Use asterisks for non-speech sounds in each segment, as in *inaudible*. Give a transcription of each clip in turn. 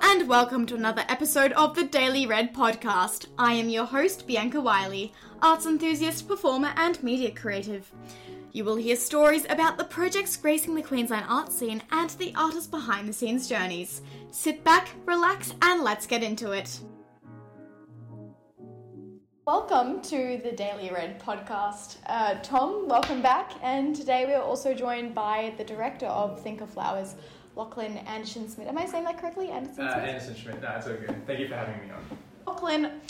and welcome to another episode of the Daily Red podcast. I am your host, Bianca Wiley, arts enthusiast, performer, and media creative. You will hear stories about the projects gracing the Queensland art scene and the artists behind the scenes journeys. Sit back, relax, and let's get into it. Welcome to the Daily Red podcast. Uh, Tom, welcome back. And today we are also joined by the director of Think of Flowers, Lachlan Anderson Smith. Am I saying that correctly? Anderson Uh, Smith? Anderson Schmidt, no, it's all good. Thank you for having me on. Lachlan,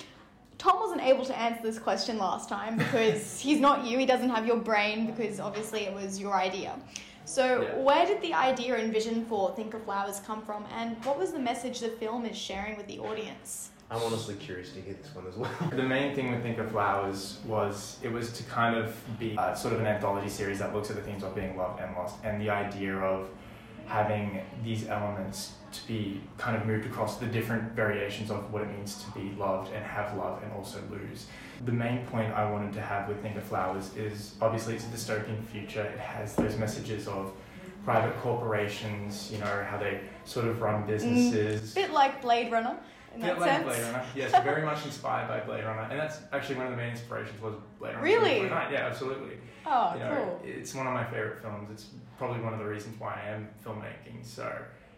Tom wasn't able to answer this question last time because *laughs* he's not you. He doesn't have your brain because obviously it was your idea. So, Yeah. where did the idea and vision for Think of Flowers come from, and what was the message the film is sharing with the audience? I'm honestly curious to hear this one as well. *laughs* The main thing with Think of Flowers was it was to kind of be uh, sort of an anthology series that looks at the themes of being loved and lost, and the idea of having these elements to be kind of moved across the different variations of what it means to be loved and have love and also lose. The main point I wanted to have with Think of Flowers is obviously it's a dystopian future. It has those messages of private corporations, you know, how they sort of run mm. businesses. A bit like Blade Runner in Yeah, that like sense. Blade Runner. Yes, very much inspired by Blade Runner, and that's actually one of the main inspirations was Blade Runner. Really? 2049. Yeah, absolutely. Oh, you know, cool. it's one of my favorite films. It's probably one of the reasons why I am filmmaking. So,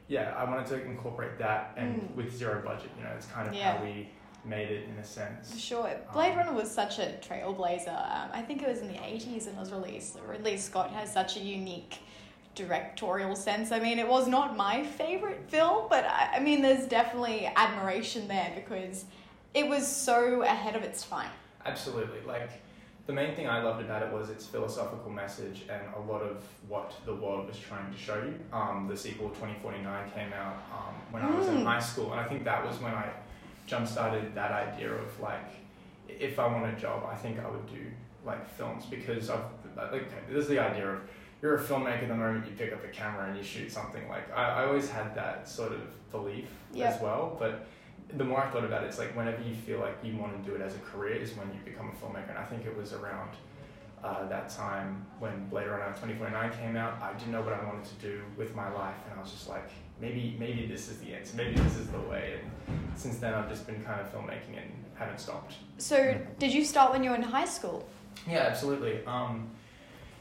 yeah, I wanted to incorporate that, and Mm. with zero budget, you know, it's kind of Yeah. how we made it in a sense. Sure. Blade Um, Runner was such a trailblazer. Um, I think it was in the 80s and was released. Ridley Scott has such a unique directorial sense. I mean, it was not my favorite film, but I, I mean, there's definitely admiration there because it was so ahead of its time. Absolutely. Like the main thing I loved about it was its philosophical message and a lot of what the world was trying to show you. Um, the sequel 2049 came out um, when I was in Mm. high school, and I think that was when I jump started that idea of like if I want a job, I think I would do like films because I've like this is the idea of you're a filmmaker the moment you pick up a camera and you shoot something. Like I, I always had that sort of belief Yep. as well, but the more I thought about it, it's like whenever you feel like you want to do it as a career is when you become a filmmaker. And I think it was around uh, that time when Blade Runner 2049 came out. I didn't know what I wanted to do with my life, and I was just like, maybe maybe this is the answer. Maybe this is the way. And since then, I've just been kind of filmmaking and haven't stopped. So, did you start when you were in high school? Yeah, absolutely. Um,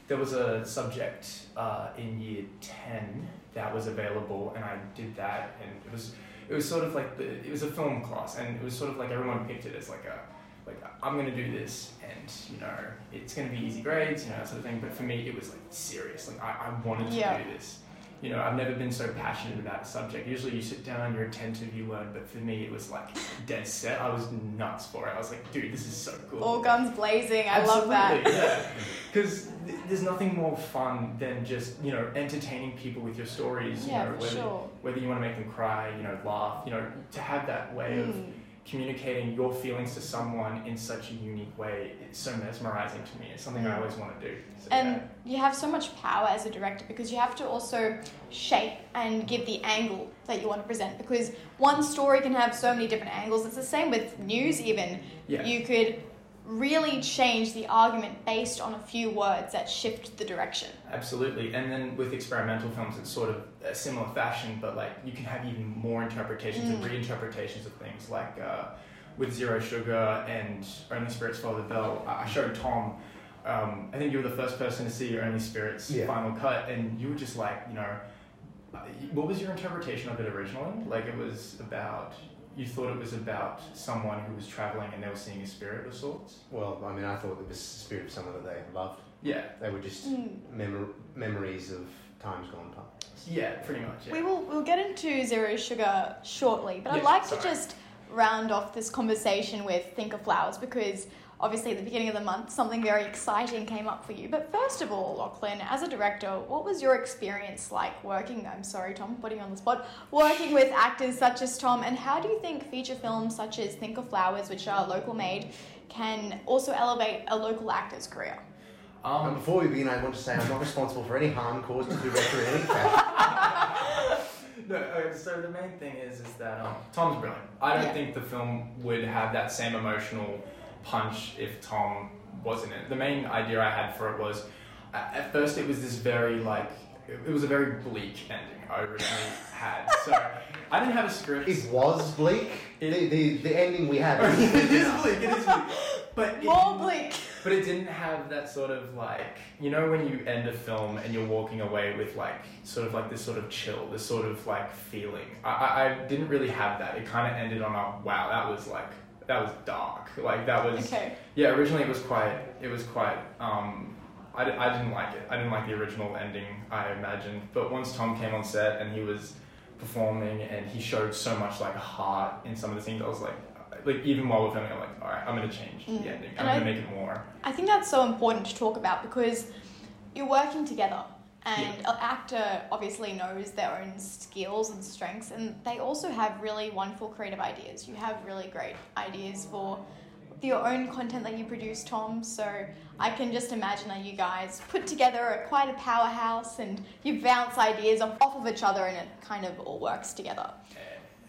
there was a subject uh, in year ten that was available, and I did that, and it was it was sort of like the it was a film class, and it was sort of like everyone picked it as like a like I'm gonna do this, and you know it's gonna be easy grades, you know that sort of thing. But for me, it was like serious. Like I, I wanted to Yeah. do this. You know, I've never been so passionate about a subject. Usually, you sit down, you're attentive, you learn. But for me, it was like dead set. I was nuts for it. I was like, dude, this is so cool. All guns blazing. I love that. Yeah. *laughs* Because there's nothing more fun than just you know entertaining people with your stories. You Yeah, know, for whether, sure. whether you want to make them cry, you know, laugh, you know, to have that way of Mm. communicating your feelings to someone in such a unique way, it's so mesmerizing to me. It's something I always want to do. So, And you have so much power as a director because you have to also shape and give the angle that you want to present because one story can have so many different angles. It's the same with news, even. yeah. You could really change the argument based on a few words that shift the direction. Absolutely, and then with experimental films, it's sort of a similar fashion, but like you can have even more interpretations and Mm. reinterpretations of things. Like uh, with Zero Sugar and Only Spirits Follow the Bell, I I showed Tom. Um, I think you were the first person to see Only Spirits Yeah. final cut, and you were just like, you know, uh, what was your interpretation of it originally? Like it was about. You thought it was about someone who was traveling and they were seeing a spirit of sorts. Well, I mean, I thought it was the spirit of someone that they loved. Yeah, They were just Mm. memor- memories of times gone past. yeah, pretty much. Yeah. We will we'll get into Zero Sugar shortly, but I'd Yes, like to just round off this conversation with Think of Flowers because obviously at the beginning of the month something very exciting came up for you. But first of all, Lachlan, as a director, what was your experience like working I'm sorry Tom, putting you on the spot, working with actors such as Tom and how do you think feature films such as Think of Flowers, which are local made, can also elevate a local actor's career? Um, and before we begin, I want to say I'm not responsible for any harm caused to the director in any fashion. *laughs* no, okay, so the main thing is is that um, Tom's brilliant. I don't Yeah. think the film would have that same emotional punch if Tom wasn't in it. The main idea I had for it was, at at first it was this very like, it it was a very bleak ending I originally *laughs* had. So I didn't have a script. It was bleak. It- the, the the ending we had. *laughs* it was bleak is enough. bleak. It is *laughs* bleak. But it More didn't- bleak. But it didn't have that sort of like you know when you end a film and you're walking away with like sort of like this sort of chill, this sort of like feeling. I I, I didn't really have that. It kind of ended on a wow. That was like that was dark. Like that was Okay. yeah. Originally it was quite it was quite um. I, I didn't like it. I didn't like the original ending. I imagined, but once Tom came on set and he was performing and he showed so much like heart in some of the scenes, I was like, like even while we're filming, I'm like, all right, I'm gonna change Mm. the ending. And I'm I- gonna make it more. I think that's so important to talk about because you're working together and an actor obviously knows their own skills and strengths and they also have really wonderful creative ideas. You have really great ideas for your own content that you produce, Tom. So I can just imagine that you guys put together a, quite a powerhouse and you bounce ideas off, off of each other and it kind of all works together.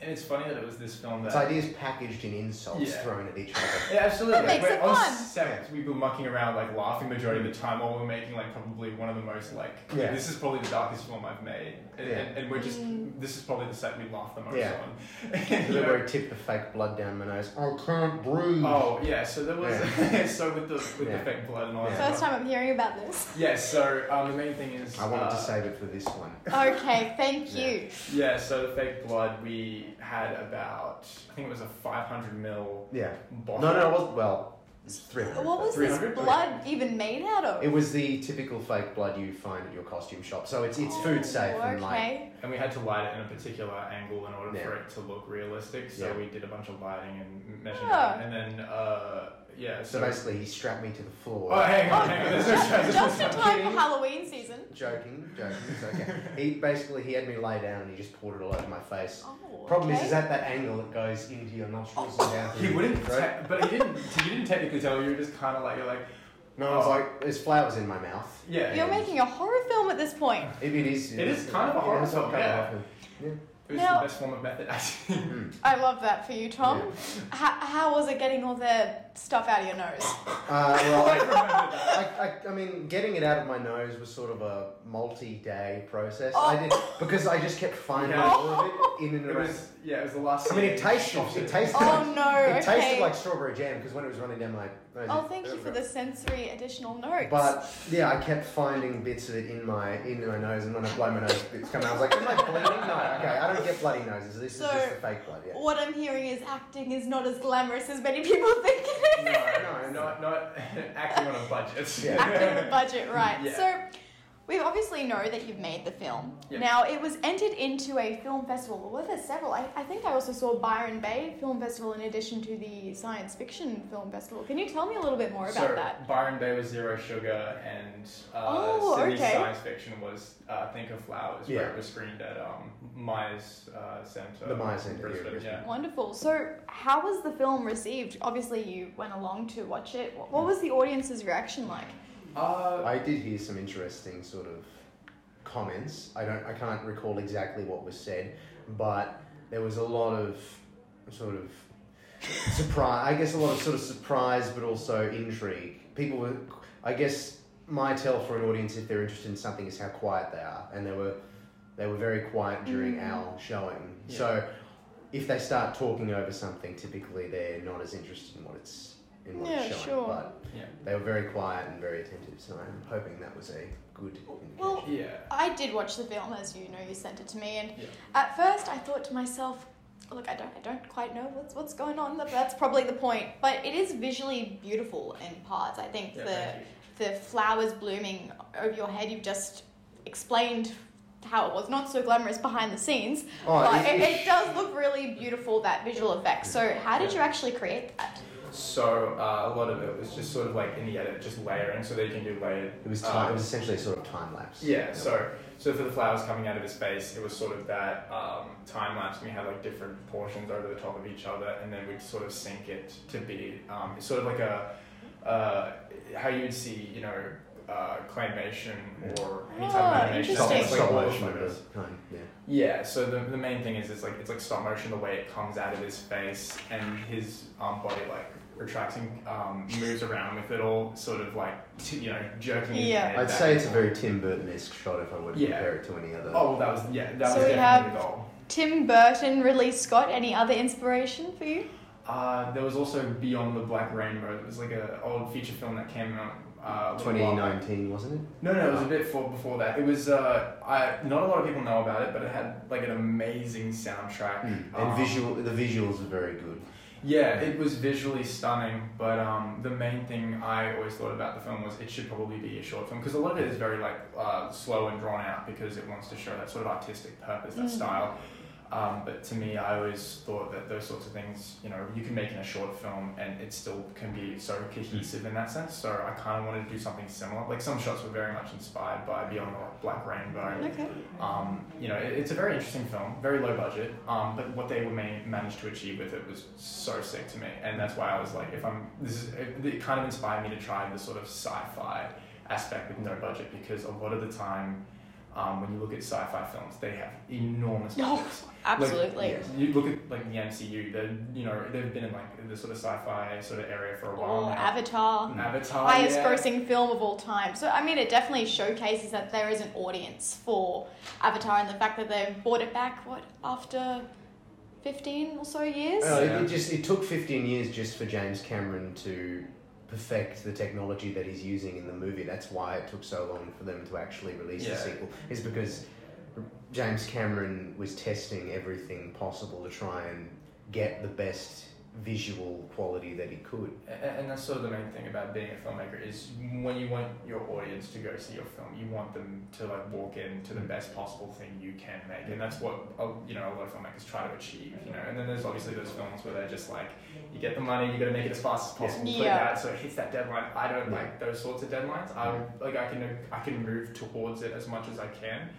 And it's funny that it was this film that It's that. ideas packaged in insults Yeah. thrown at each other. Yeah, absolutely. That makes Like, it on fun. set, we were mucking around, like laughing majority of the time, while we we're making like probably one of the most like. Yeah. This is probably the darkest film I've made, and, Yeah. and, and we're just. Mm. This is probably the set we laugh the most Yeah. on. *laughs* The You bit know? where he tipped the fake blood down my nose. I can't breathe. Oh yeah, so there was *laughs* so with the with Yeah. the fake blood and all that First time I'm hearing about this. Yeah, so um, the main thing is. I wanted uh, to save it for this one. Okay, thank Yeah. you. Yeah, so the fake blood we had about I think it was a 500 mil Yeah. bottle. No, no, it wasn't. Well, it's 300. What was this 300? blood even made out of? It was the typical fake blood you find at your costume shop. So it's it's food safe Oh, and like. And we had to light it in a particular angle in order Yeah. for it to look realistic. So Yeah. we did a bunch of lighting and measuring, Ah. and then uh, yeah. so So, basically he strapped me to the floor. oh, hang on, Oh, hang on. There's no transition. Just in I'm time kidding. for Halloween season. Joking, joking. It's okay. he basically he had me lay down and he just poured it all over my face. Oh, Problem okay. is, is at that angle it goes into your nostrils and down through He wouldn't, throat. te- but he didn't. He didn't technically tell you. You were just kind of like you're like, No, I was like, there's flowers in my mouth. yeah. You're making a horror film at this point. If it is, It is kind of a horror film, kind yeah. horror film. was Now- the best form of method acting. Mm. I love that for you, Tom. Yeah. How, how was it getting all the stuff out of your nose? Uh, well, I I. I, I, I mean, getting it out of my nose was sort of a multi-day process. Oh. I did because I just kept finding Yeah. more of it in and It around. was yeah. It was the last. I mean, it tasted. Shot It tasted. Oh like, no, It okay. tasted like strawberry jam because when it was running down my nose. Oh, it- thank you for the sensory additional notes. But yeah, I kept finding bits of it in my in my nose, and when I blow my nose, bits come out. I was like, "Am I bleeding? No, okay, I don't get bloody noses. This So- is just the fake blood." Yeah. what I'm hearing is acting is not as glamorous as many people think it is. *laughs* No, No, not not *laughs* acting on a budget. Yeah. acting on a budget, right? *laughs* Yeah. So we obviously know that you've made the film. Yeah. Now it was entered into a film festival. Well, there's several. I, I think I also saw Byron Bay Film Festival in addition to the Science Fiction Film Festival. Can you tell me a little bit more about so, that? Byron Bay was Zero Sugar, and uh, Oh, Sydney's okay. Science Fiction was uh, Think of Flowers, where Yeah. it was screened at um, Myers uh, Centre. The Myers Centre, yeah, Brisbane. Brisbane. Yeah. Wonderful. So how was the film received? Obviously, you went along to watch it. What, what was the audience's reaction like? Uh, I did hear some interesting sort of comments. I don't. I can't recall exactly what was said, but there was a lot of sort of surprise. I guess a lot of sort of surprise, but also intrigue. People were. I guess my tell for an audience if they're interested in something is how quiet they are, and they were they were very quiet during Mm. our showing. Yeah. So if they start talking over something, typically they're not as interested in what it's in what Yeah, it's showing. sure. But yeah. they were very quiet and very attentive, so I'm hoping that was a good indication. Well, Yeah. I did watch the film, as you know, you sent it to me, and Yeah. at first I thought to myself, "Look, I don't, I don't quite know what's what's going on. That's probably the point. But it is visually beautiful in parts. I think Yeah, the the flowers blooming over your head. You've just explained how it was not so glamorous behind the scenes, Oh, but it- it, it does look really beautiful that visual effect. So, how did you actually create that? So uh, a lot of it was just sort of like in the edit, just layering, so that you can do layered. It was time. it was essentially sort of time lapse. Yeah, so so for the flowers coming out of his face, it was sort of that um, time lapse. and We had like different portions over the top of each other, and then we'd sort of sync it to be um, it's sort of like a uh, how you would see, you know, uh, claymation or any type Ah, of animation. stop, interesting. stop Like motion water of photos. the kind. Yeah. Yeah, so the, the main thing is it's like it's like stop motion the way it comes out of his face and his um, body like retracts and um, moves around with it all sort of like t- you know jerking Yeah. head I'd say it's a very Tim Burton-esque shot if I were to Yeah. compare it to any other. Oh, well, that was yeah, that So was we definitely have- the goal. Tim Burton, Ridley Scott, any other inspiration for you? Uh, there was also Beyond the Black Rainbow. It was like an old feature film that came out. Uh, a little while 2019, wasn't it? No, no, it was a bit for, before that. It was. Uh, I not a lot of people know about it, but it had like an amazing soundtrack. And Um, visual, the visuals are very good. Yeah, it was visually stunning, but um, the main thing I always thought about the film was it should probably be a short film because a lot of it is very like uh, slow and drawn out because it wants to show that sort of artistic purpose, that Mm. style. Um, but to me, I always thought that those sorts of things, you know, you can make in a short film and it still can be so cohesive in that sense. So I kind of wanted to do something similar. Like some shots were very much inspired by Beyond the Black Rainbow. Okay. Um, you know, it, it's a very interesting film, very low budget, um, but what they were ma- managed to achieve with it was so sick to me, and that's why I was like, if I'm, this is, it, it kind of inspired me to try the sort of sci-fi aspect with no budget because a lot of the time, um, when you look at sci-fi films, they have enormous Oh, budgets. Absolutely. yes. You look at like the MCU, they're you know they've been in like the sort of sci-fi sort of area for a while Or now. Avatar. Avatar, highest yeah. grossing film of all time. So I mean, it definitely showcases that there is an audience for Avatar, and the fact that they've brought it back what after fifteen or so years. Yeah. it, it just it took 15 years just for James Cameron to perfect the technology that he's using in the movie. That's why it took so long for them to actually release Yeah. the sequel. Is because James Cameron was testing everything possible to try and get the best visual quality that he could. A- And that's sort of the main thing about being a filmmaker is when you want your audience to go see your film, you want them to like walk into the best possible thing you can make, and that's what uh, you know a lot of filmmakers try to achieve. You know, and then there's obviously those films where they're just like, you get the money, you got to make it as fast as possible, put it Yeah. out so it hits that deadline. I don't Yeah. like those sorts of deadlines. I like I can I can move towards it as much as I can.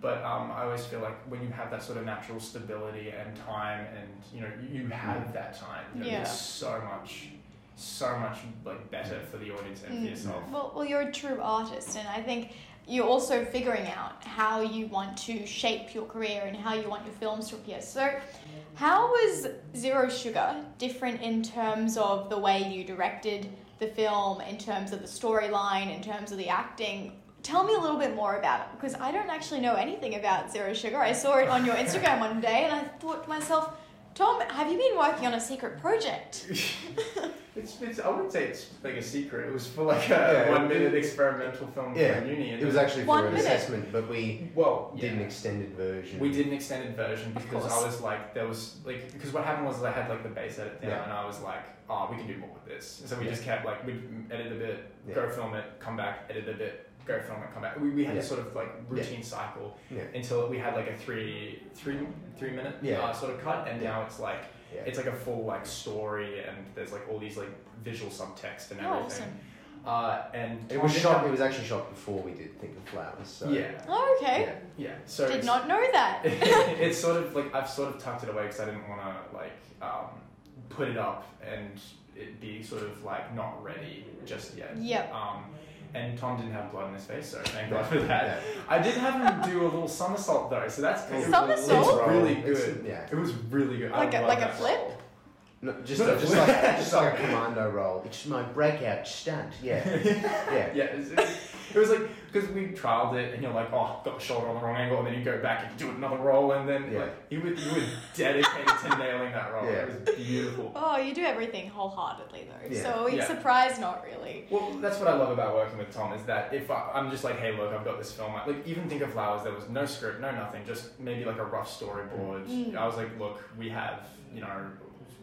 But um, I always feel like when you have that sort of natural stability and time, and you know you, you have that time, you know, Yeah. it's so much, so much like better for the audience and for Mm. yourself. Well, well, you're a true artist, and I think you're also figuring out how you want to shape your career and how you want your films to appear. So, how was Zero Sugar different in terms of the way you directed the film, in terms of the storyline, in terms of the acting? Tell me a little bit more about it because I don't actually know anything about Zero Sugar. I saw it on your Instagram one day and I thought to myself, Tom, have you been working on a secret project? *laughs* *laughs* It's, it's I wouldn't say it's like a secret. It was for like a Yeah, one minute experimental film Yeah, for uni. And It was actually for One an minute. assessment, but we well, yeah. did an extended version. We did an extended version because. I was like, there was like, because what happened was I had like the base edit down, Yeah. and I was like, oh, we can do more with this. So we Yeah. just kept like, we'd edit a bit, Yeah. go film it, come back, edit a bit, go film it, come back. We, we had Yeah. this sort of like routine cycle Yeah. until we had like a three, three, three minute Yeah. uh, sort of cut, and Yeah. now it's like, Yeah. it's like a full like story, and there's like all these like visual subtext and Oh, everything. Uh, and It was shot. It was actually shot before we did Think of Flowers. So yeah, Oh, okay. yeah. yeah. So Did not know that. *laughs* *laughs* it's sort of like I've sort of tucked it away because I didn't want to like um, put it up and it be sort of like not ready just yet. Yep. Um, and Tom didn't have blood on his face, so thank God for that. Yeah. I did have him do a little somersault though, so that's oh, it was- Somersault? It's really It's- good. yeah. It was really good. Like a- love like a flip? No, just, No, a, just like *laughs* just like a commando roll. It's my breakout stunt. Yeah, *laughs* yeah. Yeah, it was, it was like because we trialed it, and you're like, oh, got the shoulder on the wrong angle, and then you go back and do another roll, and then Yeah. like you were you were dedicated to nailing that roll. Yeah. It was beautiful. Oh, you do everything wholeheartedly though. Yeah. So it's Yeah. surprised, not really. Well, that's what I love about working with Tom is that if I, I'm just like, hey, look, I've got this film. Like, even think of flowers. There was no script, no nothing, just maybe like a rough storyboard. Mm. I was like, look, we have, you know,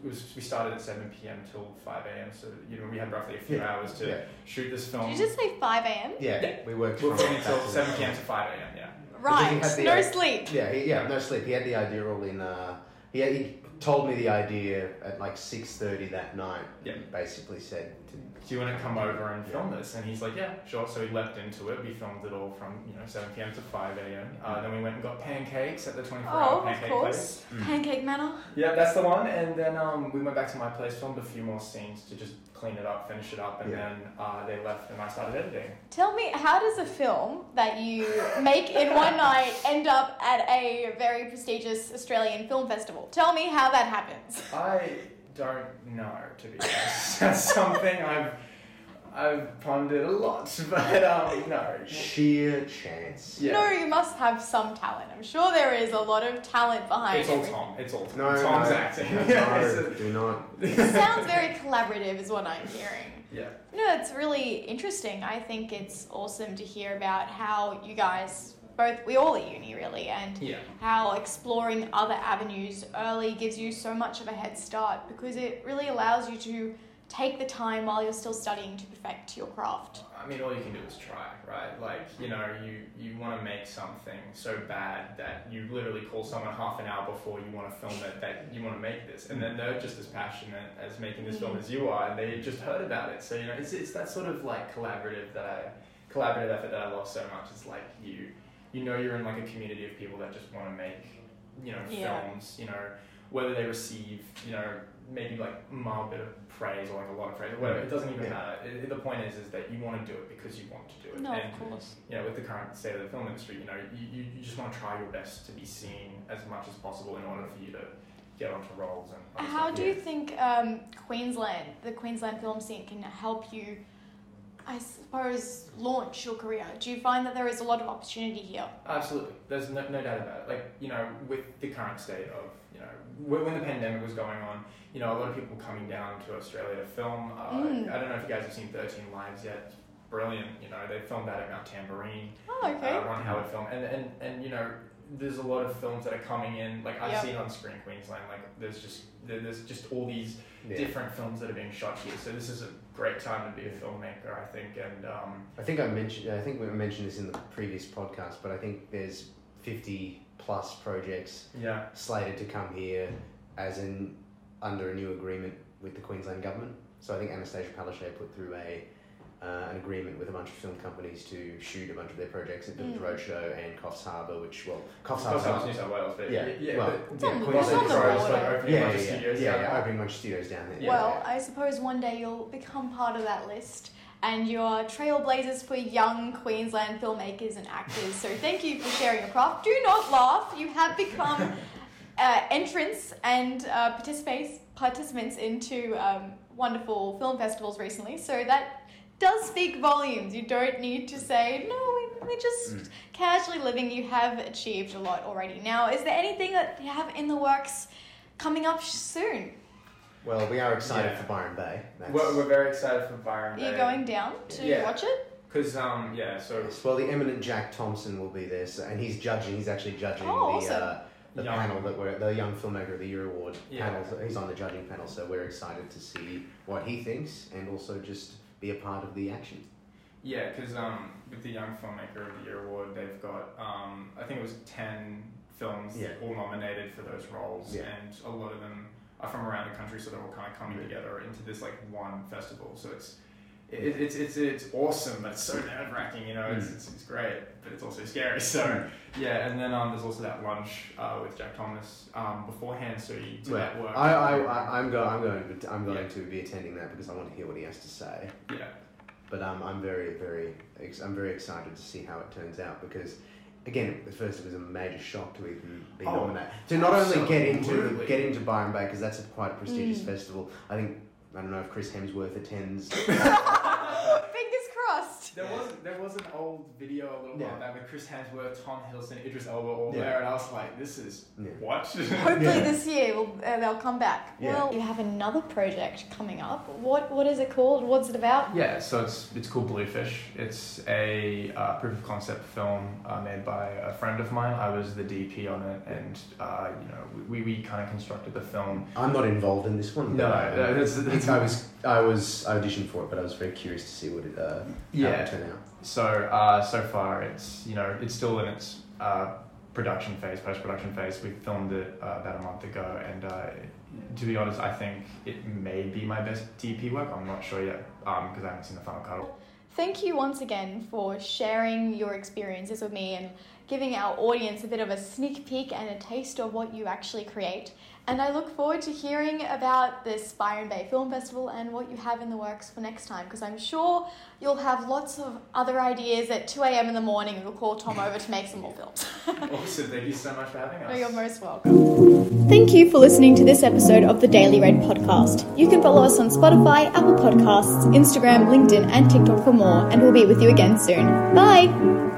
it was, we started at 7 p.m. till 5 a.m. So you know, we had roughly a few Yeah. hours to Yeah. shoot this film. Did you just say 5 a.m.? Yeah, Yeah. we worked We're from filming back till 7 the- p.m. to 5 a.m. Yeah. Right. had the- No sleep. Yeah, he, yeah, no sleep. He had the idea all in. Uh, he, he told me the idea at like six thirty that night. Yeah. Basically said, to, Do you want to come over and film this? And he's like, yeah, sure. So we leapt into it. We filmed it all from you know 7 p.m. to 5 a.m. Uh, then we went and got pancakes at the 24 hour Oh, of pancake course. place. Mm. Pancake Manor. Yeah, that's the one. And then um, we went back to my place, filmed a few more scenes to just clean it up, finish it up, and Yeah. then uh, they left, and I started editing. Tell me, how does a film that you make in one *laughs* night end up at a very prestigious Australian film festival? Tell me how that happens. I don't know, to be honest. *laughs* That's something I've. I've pondered a lot, but um, no. Sheer chance. Yeah. No, you must have some talent. I'm sure there is a lot of talent behind It's all everything. Tom. It's all Tom. No, Tom's no, acting. No, *laughs* Yeah, it's do not. *laughs* It sounds very collaborative, is what I'm hearing. a- yeah. No, it's really interesting. I think it's awesome to hear about how you guys, both, we all at uni really, and Yeah. how exploring other avenues early gives you so much of a head start because it really allows you to take the time while you're still studying to perfect your craft. I mean, all you can do is try, right? Like, you know, you, you want to make something so bad that you literally call someone half an hour before you want to film it that you want to make this. And then they're just as passionate as making this film mm-hmm. as you are, and they just heard about it. So, you know, it's, it's that sort of like collaborative that I, collaborative effort that I love so much. It's like you, you know, you're in like a community of people that just want to make, you know, Yeah. films, you know, whether they receive, you know, maybe like a mild bit of praise or like a lot of praise or whatever. It doesn't even Yeah. matter. It, it- the point is, is that you want to do it because you want to do it. No, and of course. you know, with the current state of the film industry, you know, you, you, you just want to try your best to be seen as much as possible in order for you to get onto roles and. How stuff. do you think um, Queensland, the Queensland film scene, can help you, I suppose, launch your career? Do you find that there is a lot of opportunity here? Absolutely, there's no, no doubt about it. Like you know, with the current state of you know when, when the pandemic was going on, you know, a lot of people coming down to Australia to film. Uh, Mm. I don't know if you guys have seen Thirteen Lives yet. Brilliant. You know, they filmed that at Mount Tamborine. Oh, okay. uh, Ron Howard film, and, and and you know, there's a lot of films that are coming in. Like I've Yep. seen on Screen Queensland, like there's just there's just all these Yeah. different films that are being shot here. So this is a great time to be a filmmaker, I think. And um, I think I mentioned. I think we mentioned this in the previous podcast, but I think there's 50 plus projects yeah, slated to come here, as in under a new agreement with the Queensland government. So I think Annastacia Palaszczuk put through a uh, an agreement with a bunch of film companies to shoot a bunch of their projects at the Mm. Roadshow and Coffs Harbour, which well, Coffs Coffs Harbour. Harbour's New South Wales, but Yeah, yeah, yeah, well, but, It's yeah, on- it's on the Crows, border. like opening Yeah, a yeah, bunch of yeah, studios yeah, yeah, opening a bunch of studios down there. Yeah. Well, I suppose one day you'll become part of that list and you're trailblazers for young Queensland filmmakers and actors. So thank you for sharing your craft. Do not laugh. You have become *laughs* uh, entrants and uh, participants participants into um, wonderful film festivals recently. So that does speak volumes. You don't need to say no. We, we're just Mm. casually living. You have achieved a lot already. Now, is there anything that you have in the works coming up soon? Well, we are excited Yeah. for Byron Bay. That's, We're, we're very excited for Byron. Are you going down to Yeah. watch it? Because um yeah, so Yes, well, the eminent Jack Thompson will be there, so, and he's judging. He's actually judging Oh, the awesome. uh, the Young- panel that we're the Young Filmmaker of the Year award Yeah. panel. So he's on the judging panel, so we're excited to see what he thinks and also just be a part of the action. Yeah, because um, with the Young Filmmaker of the Year award, they've got um, I think it was ten films Yeah. all nominated for those roles, Yeah. and a lot of them are from around the country, so they're all kind of coming Yeah. together into this like one festival. So it's it, it's it's it's awesome, but it's so nerve wracking. You know, it's, Mm. it's it's great, but it's also scary. *laughs* So yeah, and then um, there's also that lunch uh, with Jack Thompson um, beforehand, so you do that work. I, I, I, I'm, go, I'm going to I'm going Yeah. to be attending that because I want to hear what he has to say. yeah. But um, I'm very very ex- I'm very excited to see how it turns out because. Again, at first it was a major shock to even be Oh, nominated. To not only get into absolutely. get into Byron Bay because that's a quite a prestigious Mm. festival. I think I don't know if Chris Hemsworth attends. *laughs* Fingers crossed. There was there was an old video a little Yeah. while back with Chris Hemsworth, Tom Hiddleston, Idris Elba all Yeah. there, and I was like, this is Yeah. what? Hopefully *laughs* Yeah. this year we'll, uh, they'll come back. Yeah. Well, you have another project coming up. What what is it called? What's it about? yeah, so it's it's called Bluefish. It's a uh, proof of concept film uh, made by a friend of mine. I was the DP on it, and uh, you know we, we kind of constructed the film. I'm not involved in this one. No, but, uh, that's- that's- I was I was I auditioned for it, but I was very curious to see what it uh, how Yeah. it turned out. So uh, so far, it's you know it's still in its uh, production phase, post production phase. We filmed it uh, about a month ago, and uh, to be honest, I think it may be my best DP work. I'm not sure yet because I haven't seen the final cut. Thank you once again for sharing your experiences with me and giving our audience a bit of a sneak peek and a taste of what you actually create. And I look forward to hearing about this Byron Bay Film Festival and what you have in the works for next time, because I'm sure you'll have lots of other ideas at 2 a.m. in the morning. And we'll call Tom over to make some more films. *laughs* awesome. Thank you so much for having us. No, you're most welcome. Thank you for listening to this episode of the Daily Red podcast. You can follow us on Spotify, Apple Podcasts, Instagram, LinkedIn, and TikTok for more, and we'll be with you again soon. Bye!